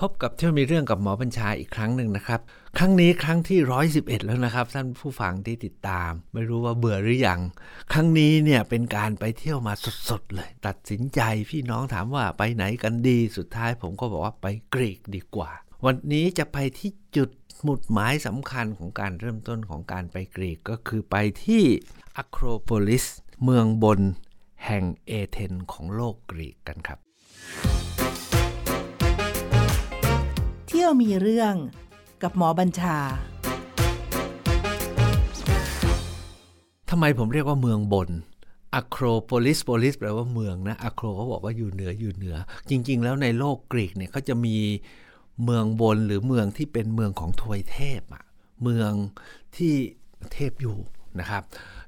พบกับเที่ยวมีเรื่องกับหมอบัญชาอีกครั้งหนึ่งนะครับ ครั้งนี้ครั้งที่ 111 แล้วนะครับท่านผู้ฟังที่ติดตาม ไม่รู้ว่าเบื่อหรือยัง ครั้งนี้เนี่ยเป็นการไปเที่ยวมาสดๆเลย ตัดสินใจพี่น้องถามว่าไปไหนกันดีสุดท้ายผมก็บอกว่าไปกรีกดีกว่า วันนี้จะไปที่จุดหมุดหมายสำคัญของการเริ่มต้นของการไปกรีกก็คือไปที่อะโครโพลิสเมืองบนแห่งเอเธนของโลกกรีกกันครับ ที่ยวมีเรื่องกับหมอบัญชา ทำไมผมเรียกว่าเมืองบนอะโครโพลิสโพลิสแปลว่าเมืองนะอะโครเขาบอกว่าอยู่เหนืออยู่เหนือ จริง ๆ แล้วในโลกกรีกเนี่ยเขาจะมีเมืองบนหรือเมืองที่เป็นเมืองของทวยเทพอะเมืองที่เทพอยู่นะครับ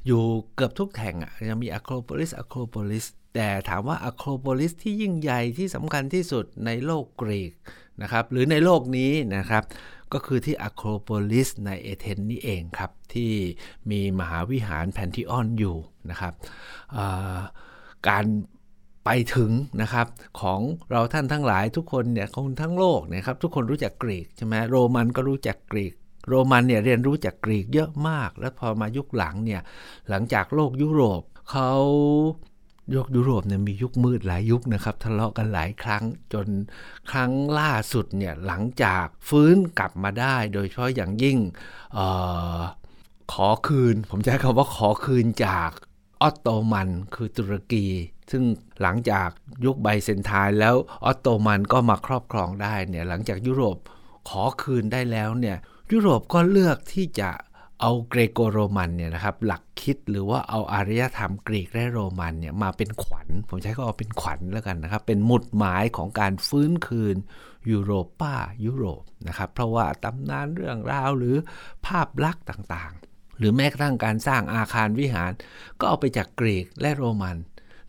อยู่เกือบทุกแห่งอะจะมีอะโครโพลิสอะโครโพลิส แต่ถามว่าอะโครโพลิสที่ยิ่งใหญ่ที่สำคัญที่สุดในโลกกรีกนะครับหรือในโลกนี้นะครับก็คือที่อะโครโพลิสในเอเธนนี่เองครับ ที่มีมหาวิหารแพนทิออนอยู่นะครับการไปถึงนะครับของเราท่านทั้งหลายทุกคนเนี่ยคนทั้งโลกนะครับทุกคนรู้จักกรีกใช่ไหมโรมันก็รู้จักกรีกโรมันเนี่ยเรียนรู้จากกรีกเยอะมาก แล้วพอมายุคหลังเนี่ยหลังจากโลกยุโรปเขา ยกยุโรปเนี่ยมียุคมืดหลายยุคนะครับทะเลาะกันหลายครั้งจนครั้งล่าสุดเนี่ยหลังจากฟื้นกลับมาได้ โดยเฉพาะอย่างยิ่งออขอคืน ผมใช้คำว่าขอคืนจากออตโตมันคือตุรกี ซึ่งหลังจากยุคไบเซนทน์แล้วออตโตมันก็มาครอบครองได้เนี่ยหลังจากยุโรปขอคืนได้แล้วเนี่ยยุโรปก็เลือกที่จะ เอาเกรโกโรมันเนี่ยนะครับหลักคิดหรือว่าเอาอารยธรรมกรีกและโรมันเนี่ยมาเป็นขวัญ ผมใช้ก็เอาเป็นขวัญแล้วกันนะครับ เป็นหมุดหมายของการฟื้นคืนยูโรป้ายุโรปนะครับเพราะว่าตำนานเรื่องราวหรือภาพลักษณ์ต่างๆ หรือแม้กระทั่งการสร้างอาคารวิหาร ก็เอาไปจากกรีกและโรมัน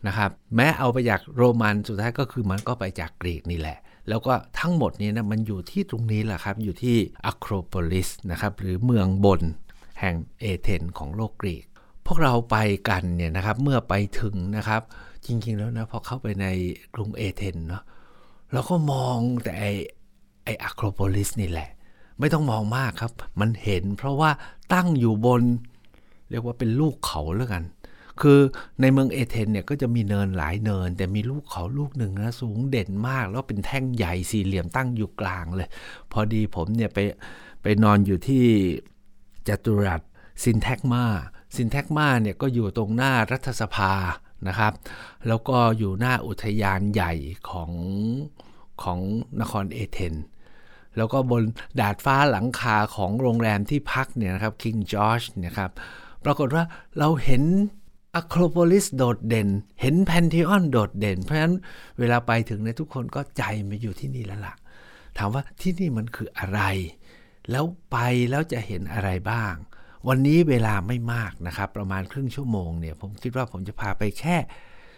นะครับแม้เอาไปจากโรมันสุดท้ายก็คือมันก็ไปจากกรีกนี่แหละแล้วก็ทั้งหมดนี้นะมันอยู่ที่ตรงนี้แหละครับ อยู่ที่อะโครโพลิสนะครับหรือเมืองบน แห่งเอเธนของโลกกรีก พวกเราไปกันเนี่ยนะครับเมื่อไปถึงนะครับ จริงๆแล้วนะพอเข้าไปในกรุงเอเธนเนาะเราก็มองแต่ไอไออะโครโพลิสนี่แหละ ไม่ต้องมองมากครับ มันเห็นเพราะว่าตั้งอยู่บน เรียกว่าเป็นลูกเขาแล้วกัน คือในเมืองเอเธนเนี่ยก็จะมีเนินหลายเนิน แต่มีลูกเขาลูกหนึ่งนะสูงเด่นมาก แล้วเป็นแท่งใหญ่สี่เหลี่ยมตั้งอยู่กลางเลย พอดีผมเนี่ยไปไปนอนอยู่ที่ จตุรัสซินแทกมาซินแทกมาเนี่ยก็อยู่ตรงหน้ารัฐสภานะครับ แล้วก็อยู่หน้าอุทยานใหญ่ของของนครเอเธนแล้วก็บนดาดฟ้าหลังคาของโรงแรมที่พักเนี่ยนะครับ King George นะครับปรากฏว่าเราเห็นอะโครโพลิสโดดเด่น เห็นพาร์เธนอนโดดเด่น เพราะฉะนั้นเวลาไปถึงเนี่ยทุกคนก็ใจมาอยู่ที่นี่แล้วล่ะ ถามว่าที่นี่มันคืออะไร แล้วไปแล้วจะเห็นอะไรบ้าง วันนี้เวลาไม่มากนะครับ ประมาณครึ่งชั่วโมงเนี่ย ผมคิดว่าผมจะพาไปแค่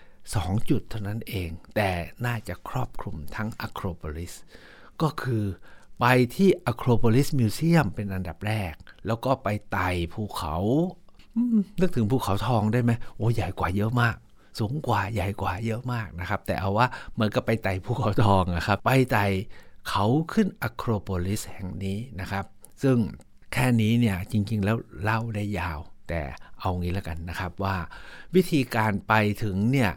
2 จุดเท่านั้นเอง แต่น่าจะครอบคลุมทั้งอะโครโพลิสก็คือไปที่อะโครโพลิส museum เป็นอันดับแรก แล้วก็ไปไต่ภูเขานึกถึงภูเขาทองได้ไหมโอ้ใหญ่กว่าเยอะมากสูงกว่าใหญ่กว่าเยอะมากนะครับ แต่เอาว่าเหมือนกับไปไต่ภูเขาทองนะครับ ไปไต่ เขาขึ้นอะโครโพลิสแห่งนี้นะครับ ซึ่งแค่นี้เนี่ยจริงๆแล้วเล่าได้ยาว แต่เอางี้แล้วกันนะครับว่า วิธีการไปถึงเนี่ย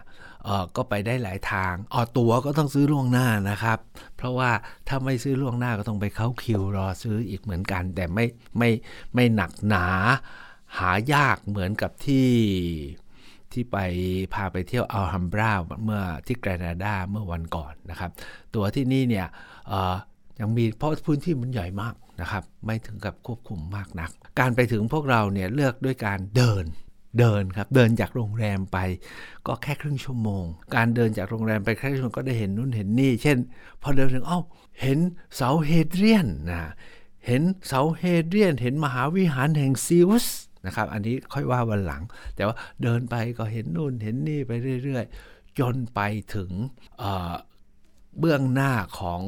ก็ไปได้หลายทางออตั๋วก็ต้องซื้อล่วงหน้านะครับ เพราะว่าถ้าไม่ซื้อล่วงหน้าก็ต้องไปเข้าคิวรอซื้ออีกเหมือนกัน แต่ไม่ไม่ไม่หนักหนา หายากเหมือนกับที่ที่ไปพาไปเที่ยวอัลฮัมบราเมื่อที่แกรนาดาเมื่อวันก่อนนะครับ ตัวที่นี่เนี่ย ยังมีเพราะพื้นที่มันใหญ่มากนะครับ ไม่ถึงกับควบคุมมากนัก การไปถึงพวกเราเนี่ยเลือกด้วยการเดินเดินครับเดินจากโรงแรมไปก็แค่ครึ่งชั่วโมง การเดินจากโรงแรมไปแค่ครึ่งชั่วโมงก็ได้เห็นนู่นเห็นนี่ เช่น พอเดินถึงอ้าเห็นเสาเฮเดรียนนะเห็นเสาเฮเดรียน เห็นมหาวิหารแห่งซิวส์นะครับอันนี้ค่อยว่าวันหลัง แต่ว่าเดินไปก็เห็นนู่นเห็นนี่ไปเรื่อยๆ จนไปถึงเบื้องหน้าของ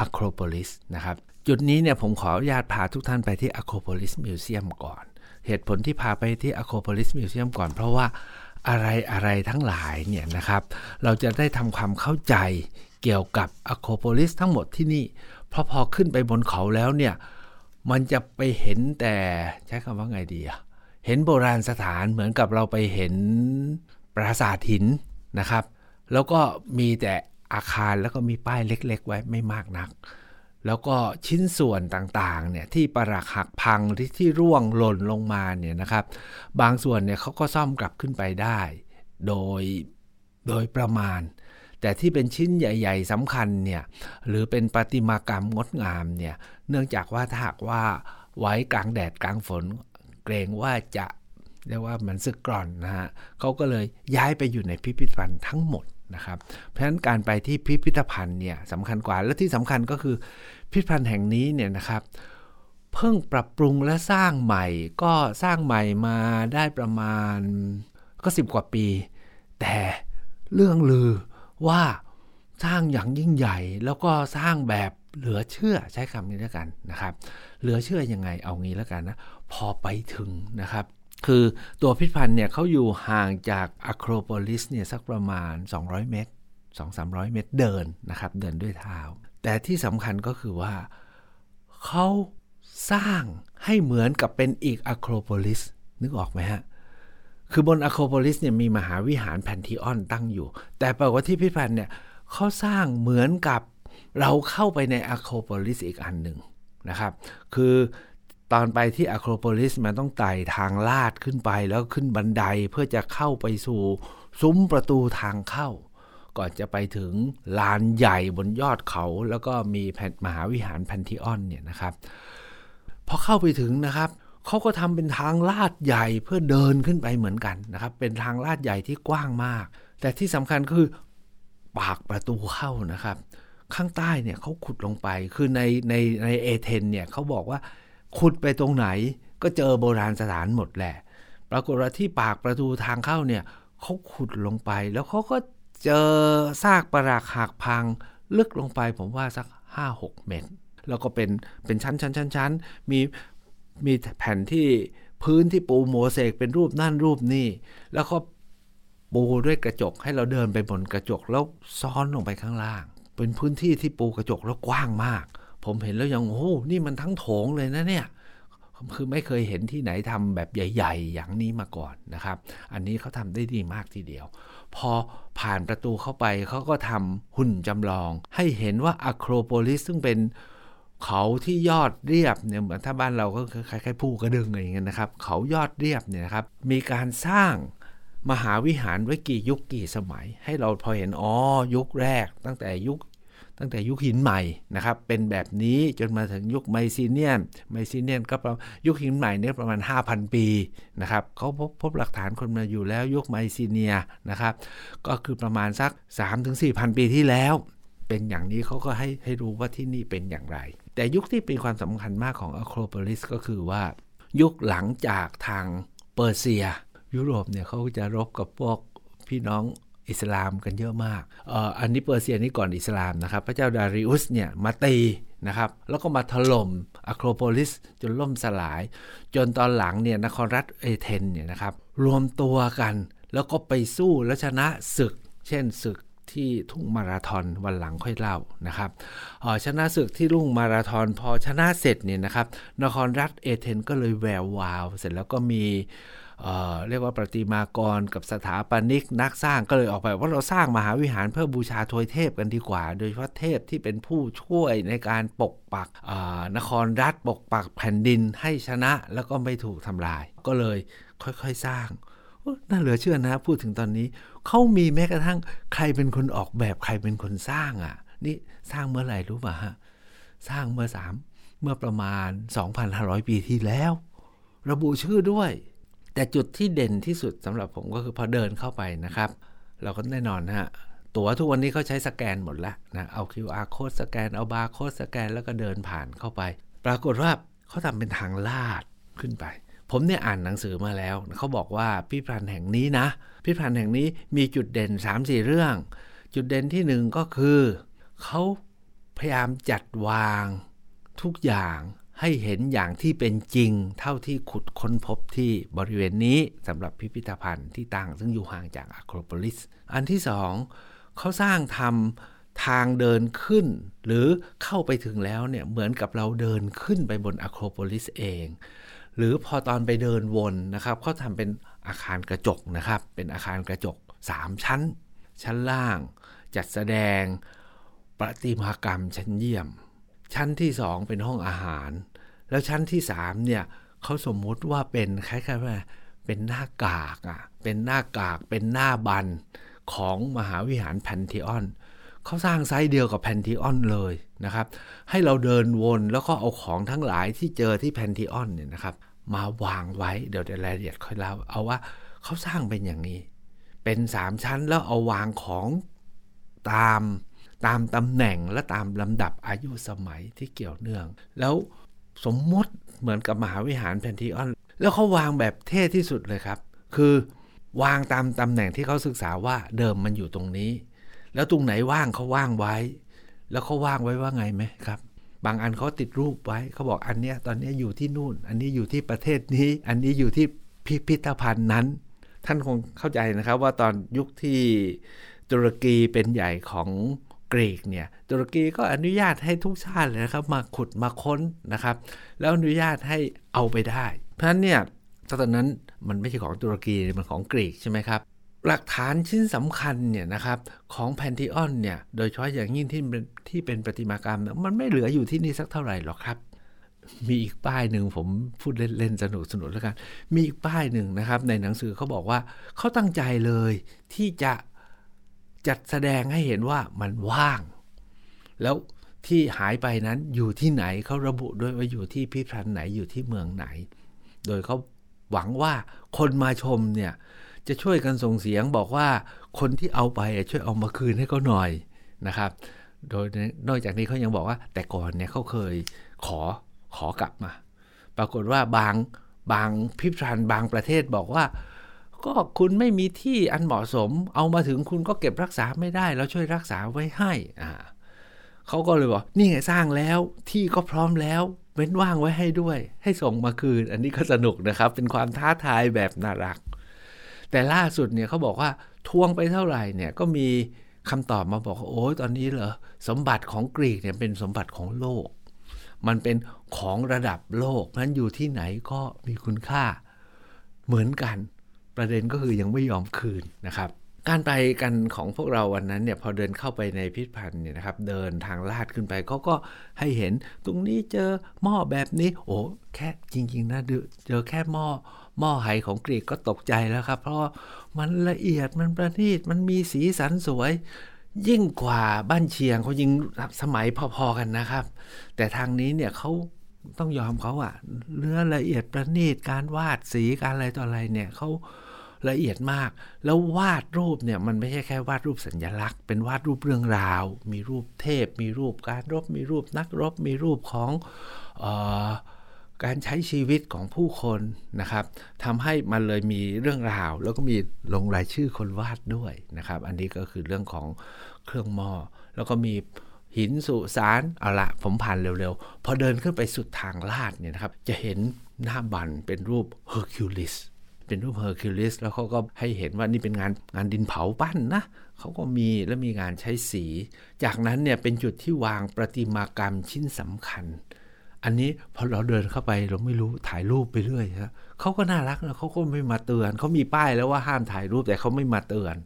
อะโครโพลิสนะครับ จุดนี้เนี่ยผมขออนุญาตพาทุกท่านไปที่อะโครโพลิส museum ก่อน เหตุผลที่พาไปที่อะโครโพลิส museum ก่อน เพราะว่าอะไรอะไรทั้งหลายเนี่ยนะครับ เราจะได้ทำความเข้าใจเกี่ยวกับอะโครโพลิสทั้งหมดที่นี่ เพราะพอขึ้นไปบนเขาแล้วเนี่ย มันจะไปเห็นแต่ใช้คำว่าไงดีอะเห็นโบราณสถานเหมือนกับเราไปเห็นปราสาทหินนะครับ แล้วก็มีแต่ อาคารแล้วก็มีป้ายเล็ก ๆ ไว้ไม่มากนัก แล้วก็ชิ้นส่วนต่างๆเนี่ยที่ปรักหักพังที่ที่ร่วงหล่นลงมาเนี่ยนะครับ บางส่วนเนี่ยเขาก็ซ่อมกลับขึ้นไปได้ โดยโดยประมาณ แต่ที่เป็นชิ้นใหญ่ ๆสำคัญเนี่ยหรือเป็นประติมากรรมงดงามเนี่ยเนื่องจากว่าถ้าหากว่าไว้กลางแดดกลางฝน เกรงว่าจะเรียกว่ามันสึกกร่อนนะฮะเขาก็เลยย้ายไปอยู่ในพิพิธภัณฑ์ทั้งหมด นะครับ เพราะฉะนั้นการไปที่พิพิธภัณฑ์เนี่ยสำคัญกว่า และที่สำคัญก็คือพิพิธภัณฑ์แห่งนี้เนี่ยนะครับ เพิ่งปรับปรุงและสร้างใหม่ ก็สร้างใหม่มาได้ประมาณก็สิบกว่าปี แต่เรื่องลือว่าสร้างอย่างยิ่งใหญ่ แล้วก็สร้างแบบเหลือเชื่อใช้คำนี้แล้วกันนะครับ เหลือเชื่อยังไงเอางี้แล้วกันนะ พอไปถึงนะครับ คือตัวพิพิธภัณฑ์เนี่ยเขาอยู่ห่างจากอะโครโพลิสเนี่ยสักประมาณ 200 เมตร 2-300 เมตรเดินนะครับ เดินด้วยเท้า แต่ที่สำคัญก็คือว่าเขาสร้างให้เหมือนกับเป็นอีกอะโครโพลิสนึกออกไหมฮะ คือบนอะโครโพลิสเนี่ยมีมหาวิหารแพนทิออนตั้งอยู่ แต่ปรากฏที่พิพิธภัณฑ์เนี่ยเขาสร้างเหมือนกับเราเข้าไปในอะโครโพลิสอีกอันหนึ่งนะครับ คือ ตอนไปที่อะโครโพลิสมันต้องไต่ทางลาดขึ้นไปแล้วขึ้นบันไดเพื่อจะเข้าไปสู่ซุ้มประตูทางเข้า ก่อนจะไปถึงลานใหญ่บนยอดเขา แล้วก็มีแผ่นมหาวิหารแพนทิออนเนี่ยนะครับพอเข้าไปถึงนะครับเขาก็ทำเป็นทางลาดใหญ่เพื่อเดินขึ้นไปเหมือนกันนะครับ เป็นทางลาดใหญ่ที่กว้างมาก แต่ที่สำคัญคือปากประตูเข้านะครับ ข้างใต้เนี่ยเขาขุดลงไปคือในในในเอเธนเนี่ยเขาบอกว่า ขุดไปตรงไหนก็เจอโบราณสถานหมดแหละ ปรากฏว่าที่ปากประตูทางเข้าเนี่ยเขาขุดลงไป แล้วเขาก็เจอซากปรักหักพัง ลึกลงไปผมว่าสัก 5-6 เมตร แล้วก็เป็นเป็นชั้นชั้นชั้นชั้นมีมีแผ่นที่พื้นที่ปูโมเสกเป็นรูปนั่นรูปนี่ แล้วก็ปูด้วยกระจกให้เราเดินไปบนกระจกแล้วซ้อนลงไปข้างล่าง เป็นพื้นที่ที่ปูกระจกแล้วกว้างมาก ผมเห็นแล้วยังโอ้นี่มันทั้งโถงเลยนะเนี่ยคือไม่เคยเห็นที่ไหนทำแบบใหญ่ ๆ อย่างนี้มาก่อนนะครับ อันนี้เขาทำได้ดีมากทีเดียว พอผ่านประตูเข้าไปเขาก็ทำหุ่นจำลอง ให้เห็นว่าอะโครโพลิสซึ่งเป็นเขาที่ยอดเรียบเนี่ยเหมือนถ้าบ้านเราก็คล้ายๆผู้กระดึงอะไรอย่างเงี้ยนะครับ เขายอดเรียบเนี่ยนะครับ มีการสร้างมหาวิหารไว้กี่ยุคกี่สมัย ให้เราพอเห็นอ๋อยุคแรก ตั้งแต่ยุค ตั้งแต่ยุคหินใหม่นะครับ เป็นแบบนี้จนมาถึงยุคไมซีเนียน ไมซีเนียนก็ประยุคหินใหม่เนี่ยประมาณ 5,000 ปีนะครับเขาพบพบหลักฐานคนมาอยู่แล้วยุคไมซีเนียนะครับ ก็คือประมาณสัก 3-4,000 ปีที่แล้ว เป็นอย่างนี้เขาก็ให้ให้รู้ว่าที่นี่เป็นอย่างไร แต่ยุคที่เป็นความสำคัญมากของอะโครโพลิสก็คือว่า ยุคหลังจากทางเปอร์เซีย ยุโรปเนี่ยเขาจะรบกับพวกพี่น้อง อิสลามกันเยอะมากอออันนี้เปอร์เซียนี่ก่อนอิสลามนะครับ พระเจ้าดาริอุสเนี่ยมาตีนะครับ แล้วก็มาถล่มอะโครโพลิสจนล่มสลาย จนตอนหลังเนี่ยนครรัฐเอเธนเนี่ยนะครับ รวมตัวกัน แล้วก็ไปสู้และชนะศึก เช่นศึกที่ทุ่งมาราธอนวันหลังค่อยเล่านะครับชนะศึกที่รุ่งมาราธอนพอชนะเสร็จเนี่ยนะครับ นครรัฐเอเธนก็เลยแวววาว เสร็จแล้วก็มี เเรียกว่าประติมากรกับสถาปนิกนักสร้างก็เลยออกไปว่าเราสร้างมหาวิหารเพื่อบูชาทวยเทพกันดีกว่า โดยเฉพาะเทพที่เป็นผู้ช่วยในการปกปักนครรัฐปกปักแผ่นดินให้ชนะแล้วก็ไม่ถูกทำลาย ก็เลยค่อยๆสร้างน่าเหลือเชื่อนะพูดถึงตอนนี้เขามีแม้กระทั่งใครเป็นคนออกแบบใครเป็นคนสร้างอะ่ะ นี่สร้างเมื่อไหร่รู้ป่ะฮะสร้างเมื่อสามเมื่อประมาณ 2,500 ปีที่แล้ว ระบุชื่อด้วย แต่จุดที่เด่นที่สุดสำหรับผมก็คือพอเดินเข้าไปนะครับ เราก็แน่นอนฮะตั๋วทุกวันนี้เขาใช้สแกนหมดแล้วนะเอา QR code สแกนเอาบาร์โค้ดสแกนแล้วก็เดินผ่านเข้าไป ปรากฏว่าเขาทำเป็นทางลาดขึ้นไป ผมเนี่ยอ่านหนังสือมาแล้ว เขาบอกว่าพิพิธภัณฑ์แห่งนี้นะพิพิธภัณฑ์แห่งนี้มีจุดเด่น 3-4 เรื่อง จุดเด่นที่หนึ่งก็คือเขาพยายามจัดวางทุกอย่าง ให้เห็นอย่างที่เป็นจริงเท่าที่ขุดค้นพบที่บริเวณนี้สำหรับพิพิธภัณฑ์ที่ตั้งซึ่งอยู่ห่างจากอะโครโพลิส อันที่สองเขาสร้างทำทางเดินขึ้น หรือเข้าไปถึงแล้วเนี่ยเหมือนกับเราเดินขึ้นไปบนอะโครโพลิสเอง หรือพอตอนไปเดินวนนะครับเขาทำเป็นอาคารกระจกนะครับ เป็นอาคารกระจก 3 ชั้น ชั้นล่าง จัดแสดงประติมากรรมชั้นเยี่ยม ชั้นที่2เป็นห้องอาหาร แล้วชั้นที่3เนี่ยเขาสมมุติว่าเป็นคล้ายๆว่าเป็นหน้ากากอะเป็นหน้ากากเป็นหน้าบันของมหาวิหารแพนเทออนเขาสร้างไซส์เดียวกับแพนทีออนเลยนะครับ ให้เราเดินวนแล้วก็เอาของทั้งหลายที่เจอที่แพนทีออนเนี่ยนะครับ มาวางไว้เดี๋ยวรายละเอียดค่อยเล่าเอาว่าเขาสร้างเป็นอย่างนี้ เป็นสามชั้นแล้วเอาวางของตาม ตามตำแหน่งและตามลำดับอายุสมัยที่เกี่ยวเนื่อง แล้วสมมติเหมือนกับมหาวิหารแพนทีออน แล้วเขาวางแบบเท่ที่สุดเลยครับ คือวางตามตำแหน่งที่เขาศึกษาว่าเดิมมันอยู่ตรงนี้ แล้วตรงไหนว่างเขาว่างไว้ แล้วเขาว่างไว้ว่าไงไหมครับบางอันเขาติดรูปไว้เขาบอกอันเนี้ยตอนนี้อยู่ที่นู่น อันนี้อยู่ที่ประเทศนี้ อันนี้อยู่ที่พิพิธภัณฑ์นั้น ท่านคงเข้าใจนะครับว่าตอนยุคที่ตุรกีเป็นใหญ่ของ กรีกเนี่ยตุรกีก็อนุญาตให้ทุกชาติเลยนะครับมาขุดมาค้นนะครับ แล้วอนุญาตให้เอาไปได้ เพราะฉะนั้นเนี่ยตอนนั้นมันไม่ใช่ของตุรกีมันของกรีกใช่ไหมครับหลักฐานชิ้นสำคัญเนี่ยนะครับของแพนทีออนเนี่ยโดยเฉพาะอย่างยิ่งที่เป็นที่เป็นประติมากรรม มันไม่เหลืออยู่ที่นี่สักเท่าไหร่หรอกครับ มีอีกป้ายหนึ่งผมพูดเล่นๆสนุกสนุกแล้วกัน มีอีกป้ายหนึ่งนะครับในหนังสือเขาบอกว่าเขาตั้งใจเลยที่จะ จัดแสดงให้เห็นว่ามันว่าง แล้วที่หายไปนั้นอยู่ที่ไหนเขาระบุด้วยว่าอยู่ที่พิพิธภัณฑ์ไหนอยู่ที่เมืองไหน โดยเขาหวังว่าคนมาชมเนี่ยจะช่วยกันส่งเสียงบอกว่าคนที่เอาไปช่วยเอามาคืนให้เขาหน่อยนะครับ โดยนอกจากนี้เขายังบอกว่า แต่ก่อนเนี่ยเขาเคยขอขอกลับมา ปรากฏว่าบางบางพิพิธภัณฑ์บางประเทศบอกว่า ก็คุณไม่มีที่อันเหมาะสม เอามาถึงคุณก็เก็บรักษาไม่ได้ แล้วช่วยรักษาไว้ให้อ่าเขาก็เลยบอกนี่ไงสร้างแล้วที่ก็พร้อมแล้วเว้นว่างไว้ให้ด้วย ให้ส่งมาคืน อันนี้ก็สนุกนะครับ เป็นความท้าทายแบบน่ารัก แต่ล่าสุดเนี่ยเขาบอกว่าทวงไปเท่าไหร่เนี่ยก็มีคำตอบมาบอกว่าโอ้ยตอนนี้เหรอสมบัติของกรีกเนี่ยเป็นสมบัติของโลก มันเป็นของระดับโลกนั้นอยู่ที่ไหนก็มีคุณค่าเหมือนกัน ประเด็นก็คือยังไม่ยอมคืนนะครับการไปกันของพวกเราวันนั้นเนี่ยพอเดินเข้าไปในพิพิธภัณฑ์เนี่ยนะครับเดินทางลาดขึ้นไปเขาก็ให้เห็นตรงนี้เจอหม้อแบบนี้ โอ้แค่จริงๆนะเจอแค่หม้อหม้อไหของกรีกก็ตกใจแล้วครับ เพราะมันละเอียดมันประณีตมันมีสีสันสวย ยิ่งกว่าบ้านเชียงเขายิงสมัยพอๆกันนะครับ แต่ทางนี้เนี่ยเขาต้องยอมเขาอะเนื้อละเอียดประณีตการวาดสีการอะไรต่ออะไรเนี่ยเขา ละเอียดมาก แล้ววาดรูปเนี่ยมันไม่ใช่แค่วาดรูปสัญลักษณ์ เป็นวาดรูปเรื่องราว มีรูปเทพ มีรูปการรบ มีรูปนักรบ มีรูปของออการใช้ชีวิตของผู้คนนะครับทำให้มันเลยมีเรื่องราว แล้วก็มีลงรายชื่อคนวาดด้วยนะครับ อันนี้ก็คือเรื่องของเครื่องหม้อแล้วก็มีหินสุสานเอาละผมผ่านเร็วๆ พอเดินขึ้นไปสุดทางลาดเนี่ยนะครับ จะเห็นหน้าบันเป็นรูปเฮอร์คิวลิส เป็นรูปเฮอร์คิวลิสแล้วเขาก็ให้เห็นว่านี่เป็นงานงานดินเผาปั้นนะเขาก็มีแล้วมีงานใช้สี จากนั้นเนี่ยเป็นจุดที่วางประติมากรรมชิ้นสำคัญ อันนี้พอเราเดินเข้าไปเราไม่รู้ถ่ายรูปไปเรื่อยฮะเขาก็น่ารักนะเขาก็ไม่มาเตือนเขามีป้ายแล้วว่าห้ามถ่ายรูปแต่เขาไม่มาเตือน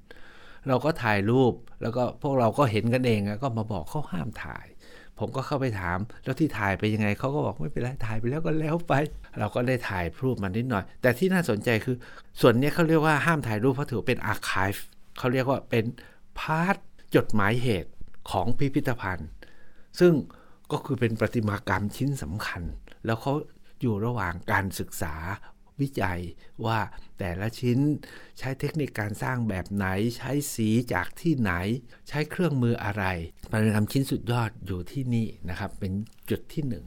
เราก็ถ่ายรูปแล้วก็พวกเราก็เห็นกันเองก็มาบอกเขาห้ามถ่าย ผมก็เข้าไปถาม แล้วที่ถ่ายไปยังไงเขาก็บอกไม่เป็นไรถ่ายไปแล้วก็แล้วไป เราก็ได้ถ่ายรูปมันนิดหน่อย แต่ที่น่าสนใจคือ ส่วนนี้เขาเรียกว่าห้ามถ่ายรูปเพราะถือเป็น archive เขาเรียกว่าเป็น part จดหมายเหตุของพิพิธภัณฑ์ ซึ่งก็คือเป็นประติมากรรมชิ้นสำคัญ แล้วเขาอยู่ระหว่างการศึกษา วิจัยว่าแต่ละชิ้นใช้เทคนิคการสร้างแบบไหน ใช้สีจากที่ไหน ใช้เครื่องมืออะไรประติมากรรมชิ้นสุดยอดอยู่ที่นี่นะครับ เป็นจุดที่หนึ่ง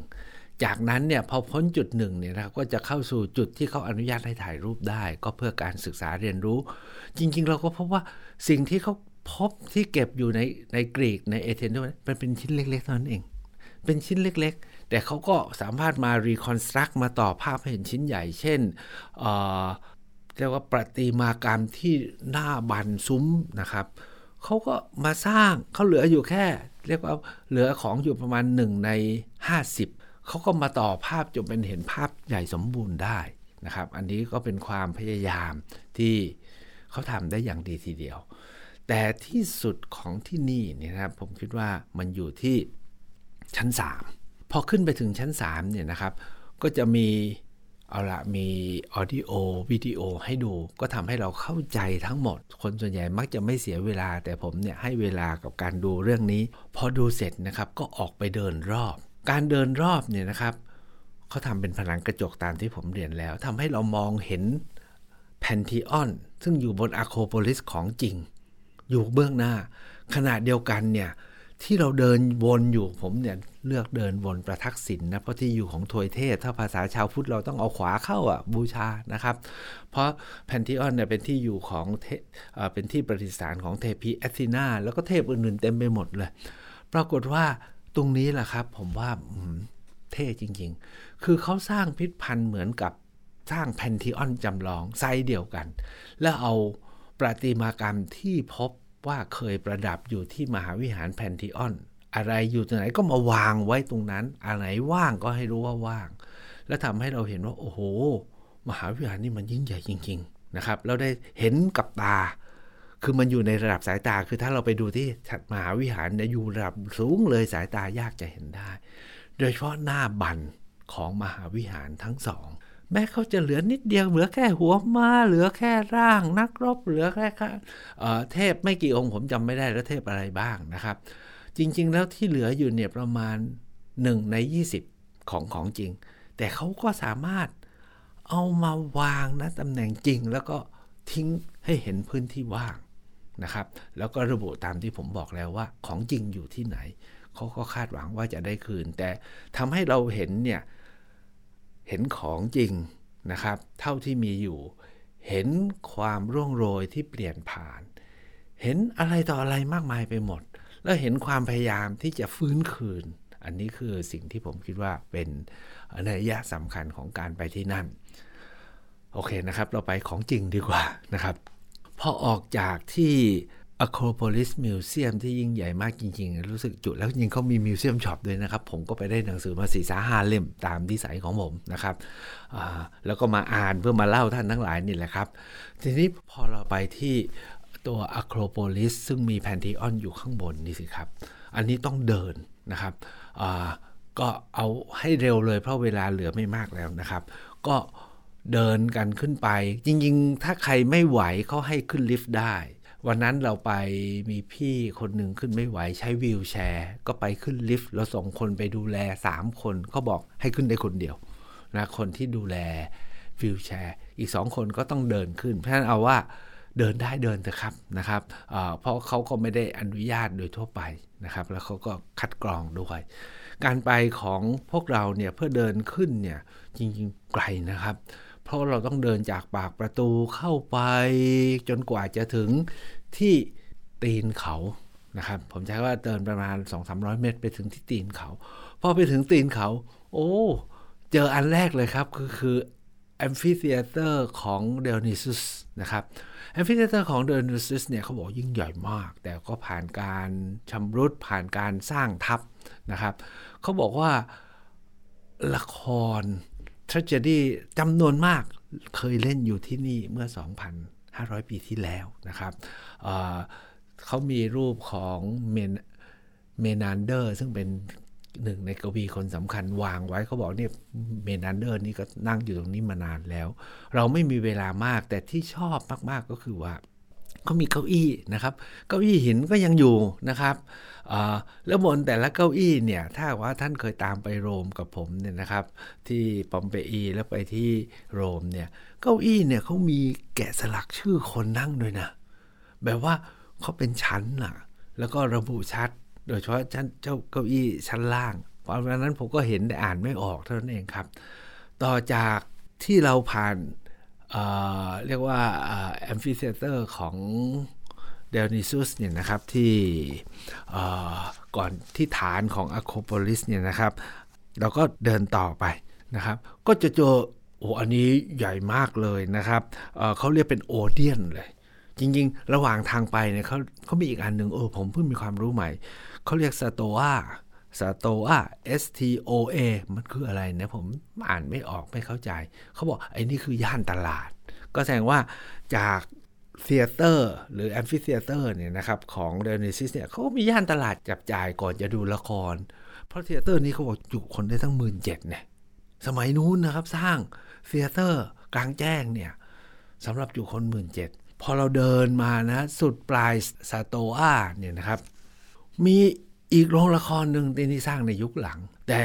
จากนั้นเนี่ยพอพ้นจุดหนึ่งเนี่ยนะก็จะเข้าสู่จุดที่เขาอนุญาตให้ถ่ายรูปได้ ก็เพื่อการศึกษาเรียนรู้ จริง ๆ เราก็พบว่าสิ่งที่เขาพบที่เก็บอยู่ในในกรีกในเอเธนส์มันเป็นชิ้นเล็กๆเท่านั้นเอง เป็นชิ้นเล็กๆ แต่เขาก็สามารถมารีคอนสตรักมาต่อภาพให้เห็นชิ้นใหญ่ เช่นเรียกว่าประติมากรรมที่หน้าบันซุ้มนะครับเขาก็มาสร้างเขาเหลืออยู่แค่ เรียกว่าเหลือของอยู่ประมาณหนึ่งใน 50 เขาก็มาต่อภาพจนเป็นเห็นภาพใหญ่สมบูรณ์ได้นะครับ อันนี้ก็เป็นความพยายามที่เขาทำได้อย่างดีทีเดียว แต่ที่สุดของที่นี่นี่นะครับผมคิดว่ามันอยู่ที่ชั้น 3 พอขึ้นไปถึงชั้น3เนี่ยนะครับ ก็จะมีเอาละมีออดิโอวิดีโอให้ดู ก็ทำให้เราเข้าใจทั้งหมด คนส่วนใหญ่มักจะไม่เสียเวลา แต่ผมเนี่ยให้เวลากับการดูเรื่องนี้ พอดูเสร็จนะครับก็ออกไปเดินรอบ การเดินรอบเนี่ยนะครับเขาทำเป็นผนังกระจกตามที่ผมเรียนแล้วทำให้เรามองเห็นแพนทีออนซึ่งอยู่บนอะโครโพลิสของจริง อยู่เบื้องหน้า ขณะเดียวกันเนี่ย ที่เราเดินวนอยู่ผมเนี่ยเลือกเดินวนประทักษิณนะเพราะที่อยู่ของทวยเทพถ้าภาษาชาวพุทธเราต้องเอาขวาเข้าอะบูชานะครับ เพราะแพนทีออนเนี่ยเป็นที่อยู่ของเทเป็นที่ประดิษฐานของเทพีแอธินาแล้วก็เทพอื่นๆเต็มไปหมดเลย ปรากฏว่าตรงนี้แหละครับ ผมว่าเท่จริง ๆ คือเขาสร้างพิพันธ์เหมือนกับสร้างแพนทีออนจำลองไซส์เดียวกัน แล้วเอาประติมากรรมที่พบ ว่าเคยประดับอยู่ที่มหาวิหารแพนทีออน อะไรอยู่ตรงไหนก็มาวางไว้ตรงนั้น อะไรว่างก็ให้รู้ว่าว่าง แล้วทำให้เราเห็นว่า โอ้โห มหาวิหารนี่มันยิ่งใหญ่จริง ๆนะครับ เราได้เห็นกับตา คือมันอยู่ในระดับสายตา คือถ้าเราไปดูที่มหาวิหารเนี่ยอยู่ระดับสูงเลยสายตายากจะเห็นได้ โดยเฉพาะหน้าบันของมหาวิหารทั้งสอง แม้เขาจะเหลือนิดเดียวเหลือแค่หัวมาเหลือแค่ร่าง นักรบเหลือแค่เทพไม่กี่องค์ผมจำไม่ได้แล้วเทพอะไรบ้างนะครับ จริง ๆ แล้วที่เหลืออยู่เนี่ยประมาณ 1 ใน 20 ของของจริง แต่เขาก็สามารถเอามาวางนะตำแหน่งจริง แล้วก็ทิ้งให้เห็นพื้นที่ว่างนะครับ แล้วก็ระบุตามที่ผมบอกแล้วว่าของจริงอยู่ที่ไหนเขาก็คาดหวังว่าจะได้คืน แต่ทำให้เราเห็นเนี่ย เห็นของจริงนะครับ เท่าที่มีอยู่ เห็นความร่วงโรยที่เปลี่ยนผ่าน เห็นอะไรต่ออะไรมากมายไปหมด แล้วเห็นความพยายามที่จะฟื้นคืน อันนี้คือสิ่งที่ผมคิดว่าเป็นนัยยะสำคัญของการไปที่นั่น โอเคนะครับ เราไปของจริงดีกว่านะครับพอออกจากที่ Acropolis Museum ที่ยิ่งใหญ่มากจริงๆ รู้สึกจุดแล้วจริงเขามีมิวเซียมช็อปด้วยนะครับ ผมก็ไปได้หนังสือมาสีสาหาเล่มตามที่สายของผมนะครับแล้วก็มาอ่านเพื่อมาเล่าท่านทั้งหลายนี่แหละครับ ทีนี้พอเราไปที่ตัว Acropolis ซึ่งมีแพนทีออนอยู่ข้างบนนี่สิครับ อันนี้ต้องเดินนะครับก็เอาให้เร็วเลยเพราะเวลาเหลือไม่มากแล้วนะครับ ก็เดินกันขึ้นไป จริงๆ ถ้าใครไม่ไหวเขาให้ขึ้นลิฟต์ได้ วันนั้นเราไปมีพี่คนหนึ่งขึ้นไม่ไหวใช้วีลแชร์ ก็ไปขึ้นลิฟต์เราส่งคนไปดูแล 3 คนเขาบอกให้ขึ้นได้คนเดียวนะคนที่ดูแลวีลแชร์อีก 2 คนก็ต้องเดินขึ้น เพราะฉะนั้นเอาว่าเดินได้เดินเถอะครับนะครับเพราะเขาก็ไม่ได้อนุญาตโดยทั่วไปนะครับ แล้วเขาก็คัดกรองด้วย การไปของพวกเราเนี่ยเพื่อเดินขึ้นเนี่ยจริงๆไกลนะครับ เพราะเราต้องเดินจากปากประตูเข้าไปจนกว่าจะถึง ที่ตีนเขานะครับผมใช้ว่าเดินประมาณ 2-300 เมตร ไปถึงที่ตีนเขาพอไปถึงตีนเขา โอ้เจออันแรกเลยครับคือคือ amphitheater ของไดโอนิซุสนะครับ amphitheater ของไดโอนิซุสเนี่ยเขาบอกยิ่งใหญ่มาก แต่ก็ผ่านการชำรุดผ่านการสร้างทับนะครับเขาบอกว่าละคร tragedy จำนวนมากเคยเล่นอยู่ที่นี่เมื่อ 500 ปีที่แล้วนะครับเขามีรูปของเมนเมนานเดอร์ ซึ่งเป็นหนึ่งในกวีคนสำคัญวางไว้เขาบอกเนี่ยเมนานเดอร์นี่ก็นั่งอยู่ตรงนี้มานานแล้ว เราไม่มีเวลามากแต่ที่ชอบมาก ๆ ก็คือว่าเขามีเก้าอี้นะครับ เก้าอี้หินก็ยังอยู่นะครับ แล้วบนแต่ละเก้าอี้เนี่ย ถ้าว่าท่านเคยตามไปโรมกับผมเนี่ยนะครับ ที่ปอมเปอีแล้วไปที่โรมเนี่ยเก้าอี้เนี่ยเขามีแกะสลักชื่อคนนั่งด้วยนะ แบบว่าเขาเป็นชั้นน่ะแล้วก็ระบุชัด โดยเฉพาะชั้นเจ้าเก้าอี้ชั้นล่างเพราะนั้นผมก็เห็นแต่อ่านไม่ออกเท่านั้นเองครับ ต่อจากที่เราผ่านเรียกว่า amphitheater ของ ไดโอนิซุสเนี่ยนะครับที่ก่อนที่ฐานของอะโคโปลิสเนี่ยนะครับเราก็เดินต่อไปนะครับ ก็จะเจอโอ้อันนี้ใหญ่มากเลยนะครับเเขาเรียกเป็นโอเดียนเลยจริงๆ ระหว่างทางไปเนี่ยเขาเขามีอีกอันหนึ่งเออผมเพิ่งมีความรู้ใหม่เขาเรียกสโตอาสโตอา S T O A มันคืออะไรนะผมอ่านไม่ออกไม่เข้าใจ เขาบอกไอ้นี่คือย่านตลาด ก็แสดงว่าจาก theater หรือ amphitheater เนี่ยนะครับของไดโอนิซุสเนี่ยเขาก็มีย่านตลาดจับจ่ายก่อนจะดูละคร เพราะ theater นี้เขาบอกจุคนได้ทั้งหมื่นเจ็ดเนี่ยสมัยนู้นนะครับสร้าง theater กลางแจ้งเนี่ยสำหรับจุคนหมื่นเจ็ดพอเราเดินมานะสุดปลาย stoa เนี่ยนะครับ มีอีกโรงละครหนึ่งที่สร้างในยุคหลัง แต่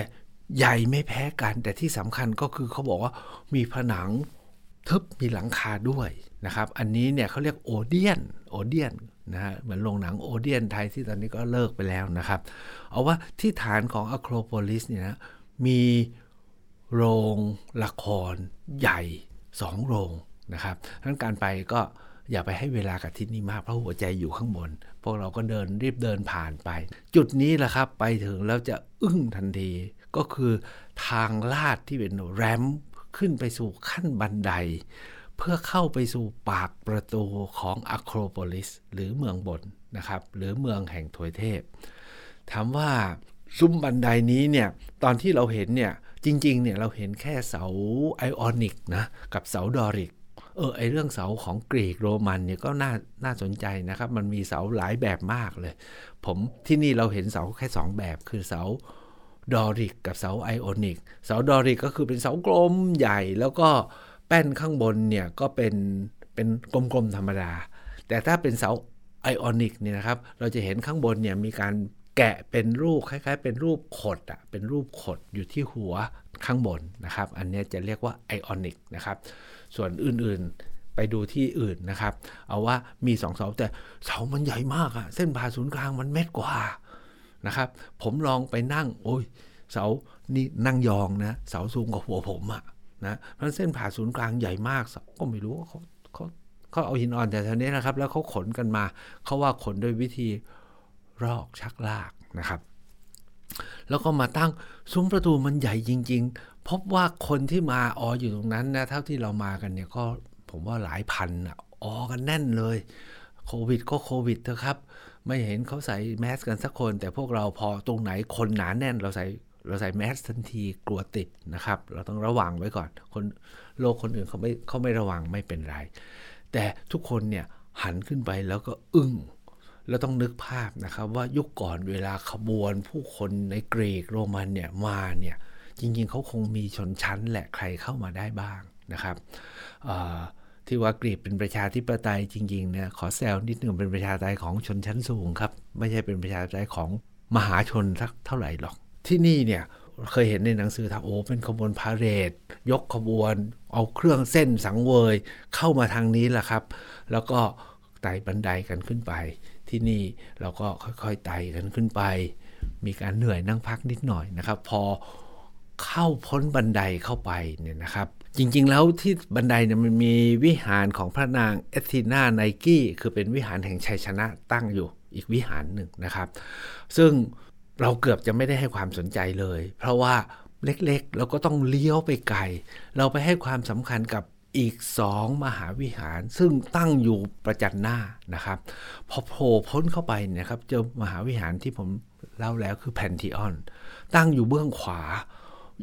ใหญ่ไม่แพ้กันแต่ที่สำคัญก็คือเขาบอกว่ามีผนัง ทึบมีหลังคาด้วยนะครับ อันนี้เนี่ยเขาเรียกโอเดียนโอเดียนนะฮะเหมือนโรงหนังโอเดียนไทยที่ตอนนี้ก็เลิกไปแล้วนะครับ เอาว่าที่ฐานของอะโครโพลิสเนี่ยนะมีโรงละครใหญ่สองโรงนะครับทั้นการไปก็อย่าไปให้เวลากับที่นี่มากเพราะหัวใจอยู่ข้างบน พวกเราก็เดินรีบเดินผ่านไป จุดนี้แหละครับไปถึงแล้วจะอึ้งทันทีก็คือทางลาดที่เป็น ramp ขึ้นไปสู่ขั้นบันได เพื่อเข้าไปสู่ปากประตูของอะโครโพลิสหรือเมืองบนนะครับหรือเมืองแห่งทวยเทพ ถามว่าซุ้มบันไดนี้เนี่ยตอนที่เราเห็นเนี่ยจริงๆเนี่ยเราเห็นแค่เสาไอออนิกนะกับเสาดอริกเออไอเรื่องเสาของกรีกโรมันเนี่ยก็น่าน่าสนใจนะครับ มันมีเสาหลายแบบมากเลย ผมที่นี่เราเห็นเสาแค่ 2 แบบคือเสา ดอริกกับเสาไอออนิก เสาดอริกก็คือเป็นเสากลมใหญ่ แล้วก็แป้นข้างบนเนี่ยก็เป็นเป็นกลมๆธรรมดา แต่ถ้าเป็นเสาไอออนิกเนี่ยนะครับ เราจะเห็นข้างบนเนี่ยมีการแกะเป็นรูปคล้ายๆ เป็นรูปขดอะเป็นรูปขดอยู่ที่หัวข้างบนนะครับ อันนี้จะเรียกว่าไอออนิกนะครับ ส่วนอื่นๆไปดูที่อื่นนะครับ เอาว่ามีสองเสาแต่เสามันใหญ่มากอะเส้นผ่าศูนย์กลางมันเมตรกว่า นะครับ ผมลองไปนั่ง โอ้ย เสานี่นั่งยองนะ เสาสูงกว่าหัวผมอะนะเพราะเส้นผ่าศูนย์กลางใหญ่มากก็ไม่รู้ว่าเขาเขาเขาเอาหินอ่อนแต่ทีนี้นะครับ แล้วเขาขนกันมา เขาว่าขนด้วยวิธีรอกชักลากนะครับ แล้วก็มาตั้งซุ้มประตูมันใหญ่จริง ๆ พบว่าคนที่มาอออยู่ตรงนั้นนะเท่าที่เรามากันเนี่ยก็ผมว่าหลายพันออกันแน่นเลย โควิดก็โควิดเถอะครับ ไม่เห็นเขาใส่แมสกันสักคน แต่พวกเราพอตรงไหนคนหนาแน่นเราใส่เราใส่แมสทันทีกลัวติดนะครับ เราต้องระวังไว้ก่อน คนโลกคนอื่นเขาไม่เขาไม่ระวังไม่เป็นไร แต่ทุกคนเนี่ยหันขึ้นไปแล้วก็อึ้งแล้วต้องนึกภาพนะครับว่ายุคก่อนเวลาขบวนผู้คนในกรีกโรมันเนี่ยมาเนี่ยจริงๆเขาคงมีชนชั้นแหละใครเข้ามาได้บ้างนะครับ ที่ว่ากรีกเป็นประชาธิปไตยจริงๆเนี่ยขอแซวนิดหนึ่งเป็นประชาธิปไตยของชนชั้นสูงครับ ไม่ใช่เป็นประชาธิปไตยของมหาชนสักเท่าไหร่หรอก ที่นี่เนี่ยเคยเห็นในหนังสือทาโอเป็นขบวนพาเหรดยกขบวน เอาเครื่องเส้นสังเวย เข้ามาทางนี้แหละครับ แล้วก็ไต่บันไดกันขึ้นไป ที่นี่เราก็ค่อยๆไต่กันขึ้นไป มีการเหนื่อยนั่งพักนิดหน่อยนะครับ พอเข้าพ้นบันไดเข้าไปเนี่ยนะครับ จริง ๆ แล้วที่บันไดเนี่ยมันมีวิหารของพระนางเอธีนาไนกี้คือเป็นวิหารแห่งชัยชนะตั้งอยู่อีกวิหารหนึ่งนะครับ ซึ่งเราเกือบจะไม่ได้ให้ความสนใจเลย เพราะว่าเล็กๆเราก็ต้องเลี้ยวไปไกล เราไปให้ความสำคัญกับอีกสองมหาวิหารซึ่งตั้งอยู่ประจันหน้านะครับ พอโผล่พ้นเข้าไปเนี่ยครับเจอมหาวิหารที่ผมเล่าแล้วคือแพนทีออน ตั้งอยู่เบื้องขวา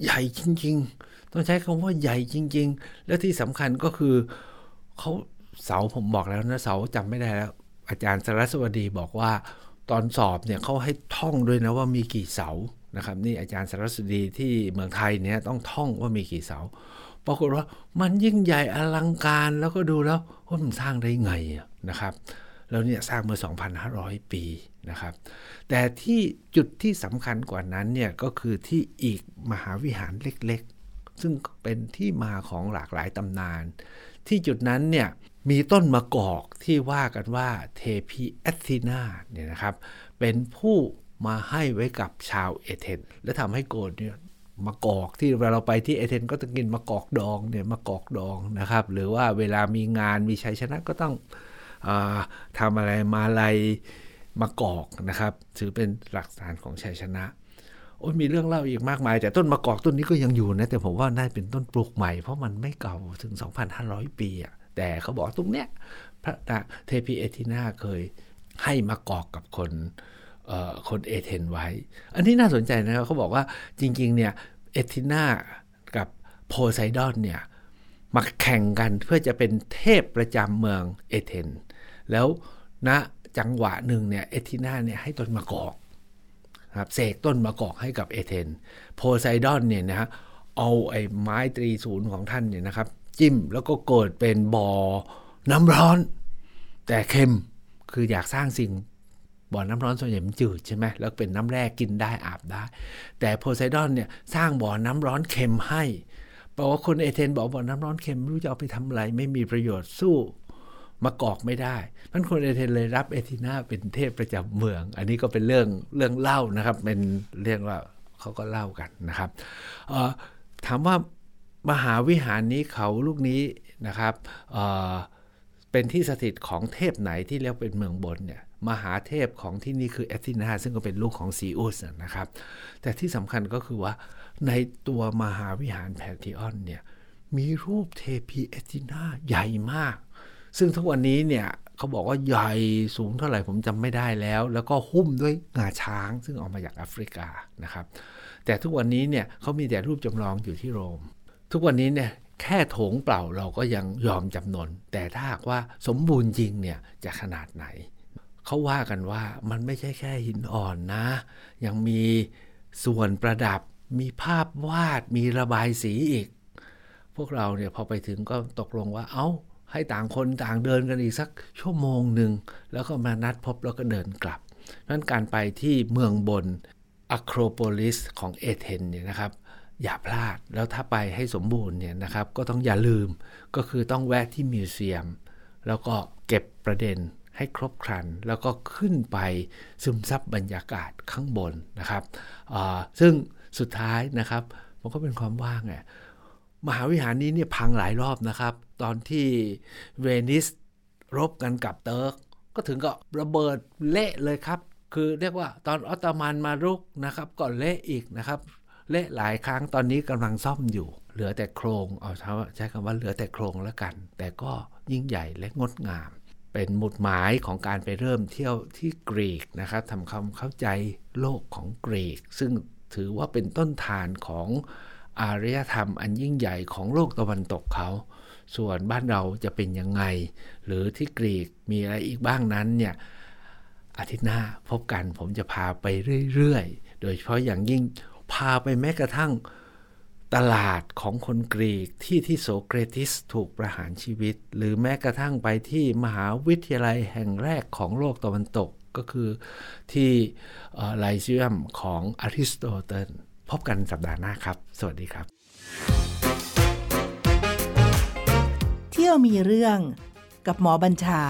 ใหญ่จริง ๆ ต้องใช้คำว่าใหญ่จริง ๆ และที่สำคัญก็คือเขาเสาผมบอกแล้วนะเสาจำไม่ได้แล้ว อาจารย์สรสวดีบอกว่าตอนสอบเนี่ยเขาให้ท่องด้วยนะว่ามีกี่เสานะครับนี่อาจารย์สรสวดีที่เมืองไทยเนี่ยต้องท่องว่ามีกี่เสาปรากฏว่ามันยิ่งใหญ่อลังการแล้วก็ดูแล้วว่ามันสร้างได้ไงนะครับแล้วเนี่ยสร้างเมื่อ 2,500 ปีนะครับ แต่ที่จุดที่สำคัญกว่านั้นเนี่ยก็คือที่อีกมหาวิหารเล็ก ซึ่งเป็นที่มาของหลากหลายตำนาน ที่จุดนั้นเนี่ยมีต้นมะกอกที่ว่ากันว่าเทพีแอธีนาเนี่ยนะครับ เป็นผู้มาให้ไว้กับชาวเอเธนและทำให้โกดเนี่ยมะกอกที่เวลาเราไปที่เอเธนก็ต้องกินมะกอกดองเนี่ยมะกอกดองนะครับ หรือว่าเวลามีงานมีชัยชนะก็ต้องอทำอะไรมาลัยมะกอกนะครับ ถือเป็นหลักฐานของชัยชนะ โอ้ยมีเรื่องเล่าอีกมากมาย แต่ต้นมะกอกต้นนี้ก็ยังอยู่นะ แต่ผมว่าน่าเป็นต้นปลูกใหม่เพราะมันไม่เก่าถึง 2,500 ปีอะแต่เขาบอกตรงเนี้ยพระเทพีเอทินาเคยให้มากอกกับคนคนเอเธนไว้ อันนี้น่าสนใจนะครับเขาบอกว่าจริง ๆ เนี่ย เอทินากับโพไซดอนเนี่ยมาแข่งกันเพื่อจะเป็นเทพประจำเมืองเอเธน แล้วณนะจังหวะหนึ่งเนี่ยเอทินาเนี่ยให้ต้นมะกอก ครับเสกต้นมะกอกให้กับเอเธนโพไซดอนเนี่ยนะฮะเอาไอ้ไม้ตรีศูนย์ของท่านเนี่ยนะครับ จิ้มแล้วก็เกิดเป็นบ่อน้ำร้อน แต่เค็มคืออยากสร้างสิ่งบ่อน้ำร้อนส่วนใหญ่มันจืดใช่ไหมแล้วเป็นน้ำแร่กินได้อาบได้ แต่โพไซดอนเนี่ยสร้างบ่อน้ำร้อนเค็มให้แปลว่าคนเอเธนบอกบ่อน้ำร้อนเค็มไม่รู้จะเอาไปทำอะไร ไม่มีประโยชน์สู้ มากอกไม่ได้พันคนเอเธนเลยรับเอทินาเป็นเทพประจำเมือง อันนี้ก็เป็นเรื่องเรื่องเล่านะครับ เป็นเรื่องว่าเขาก็เล่ากันนะครับถามว่ามหาวิหารนี้เขาลูกนี้นะครับเเป็นที่สถิตของเทพไหนที่เรียกเป็นเมืองบนเนี่ยมหาเทพของที่นี่คือแอธินาซึ่งก็เป็นลูกของซีอุสนะครับ แต่ที่สำคัญก็คือว่าในตัวมหาวิหารแพนทิออนเนี่ยมีรูปเทพีแอธินาใหญ่มาก ซึ่งทุกวันนี้เนี่ยเขาบอกว่าใหญ่สูงเท่าไหร่ผมจำไม่ได้แล้ว แล้วก็หุ้มด้วยงาช้างซึ่งออกมาจากแอฟริกานะครับ แต่ทุกวันนี้เนี่ยเขามีแต่รูปจำลองอยู่ที่โรม ทุกวันนี้เนี่ยแค่โถงเปล่าเราก็ยังยอมจำนน แต่ถ้าหากว่าสมบูรณ์จริงเนี่ยจะขนาดไหน เขาว่ากันว่ามันไม่ใช่แค่หินอ่อนนะ ยังมีส่วนประดับ มีภาพวาด มีระบายสีอีก พวกเราเนี่ยพอไปถึงก็ตกลงว่าเอา้า ให้ต่างคนต่างเดินกันอีกสักชั่วโมงหนึ่ง แล้วก็มานัดพบแล้วก็เดินกลับ นั้นการไปที่เมืองบนอะโครโพลิสของเอเธนเนี่ยนะครับ อย่าพลาดแล้วถ้าไปให้สมบูรณ์เนี่ยนะครับ ก็ต้องอย่าลืมก็คือต้องแวะที่มิวเซียม แล้วก็เก็บประเด็นให้ครบครัน แล้วก็ขึ้นไปซึมซับบรรยากาศข้างบนนะครับซึ่งสุดท้ายนะครับมันก็เป็นความว่างไง มหาวิหารนี้เนี่ยพังหลายรอบนะครับ ตอนที่เวนิสรบกันกับเติร์กก็ถึงก็ระเบิดเละเลยครับ คือเรียกว่าตอนออตโตมันมารุกนะครับก็เละอีกนะครับเละหลายครั้งตอนนี้กำลังซ่อมอยู่ เหลือแต่โครงเอาใช้คำว่าเหลือแต่โครงแล้วกัน แต่ก็ยิ่งใหญ่และงดงาม เป็นหมุดหมายของการไปเริ่มเที่ยวที่กรีกนะครับทำความเข้าใจโลกของกรีก ซึ่งถือว่าเป็นต้นฐานของ อารยธรรมอันยิ่งใหญ่ของโลกตะวันตกเขา ส่วนบ้านเราจะเป็นยังไง หรือที่กรีกมีอะไรอีกบ้างนั้นเนี่ยอาทิตย์หน้าพบกันผมจะพาไปเรื่อยๆ โดยเฉพาะอย่างยิ่งพาไปแม้กระทั่งตลาดของคนกรีกที่ที่โสเกรติสถูกประหารชีวิต หรือแม้กระทั่งไปที่มหาวิทยาลัยแห่งแรกของโลกตะวันตกก็คือที่ไลเซียมของอริสโตเติล พบกันสัปดาห์หน้าครับ สวัสดีครับ เที่ยวมีเรื่องกับหมอบัญชา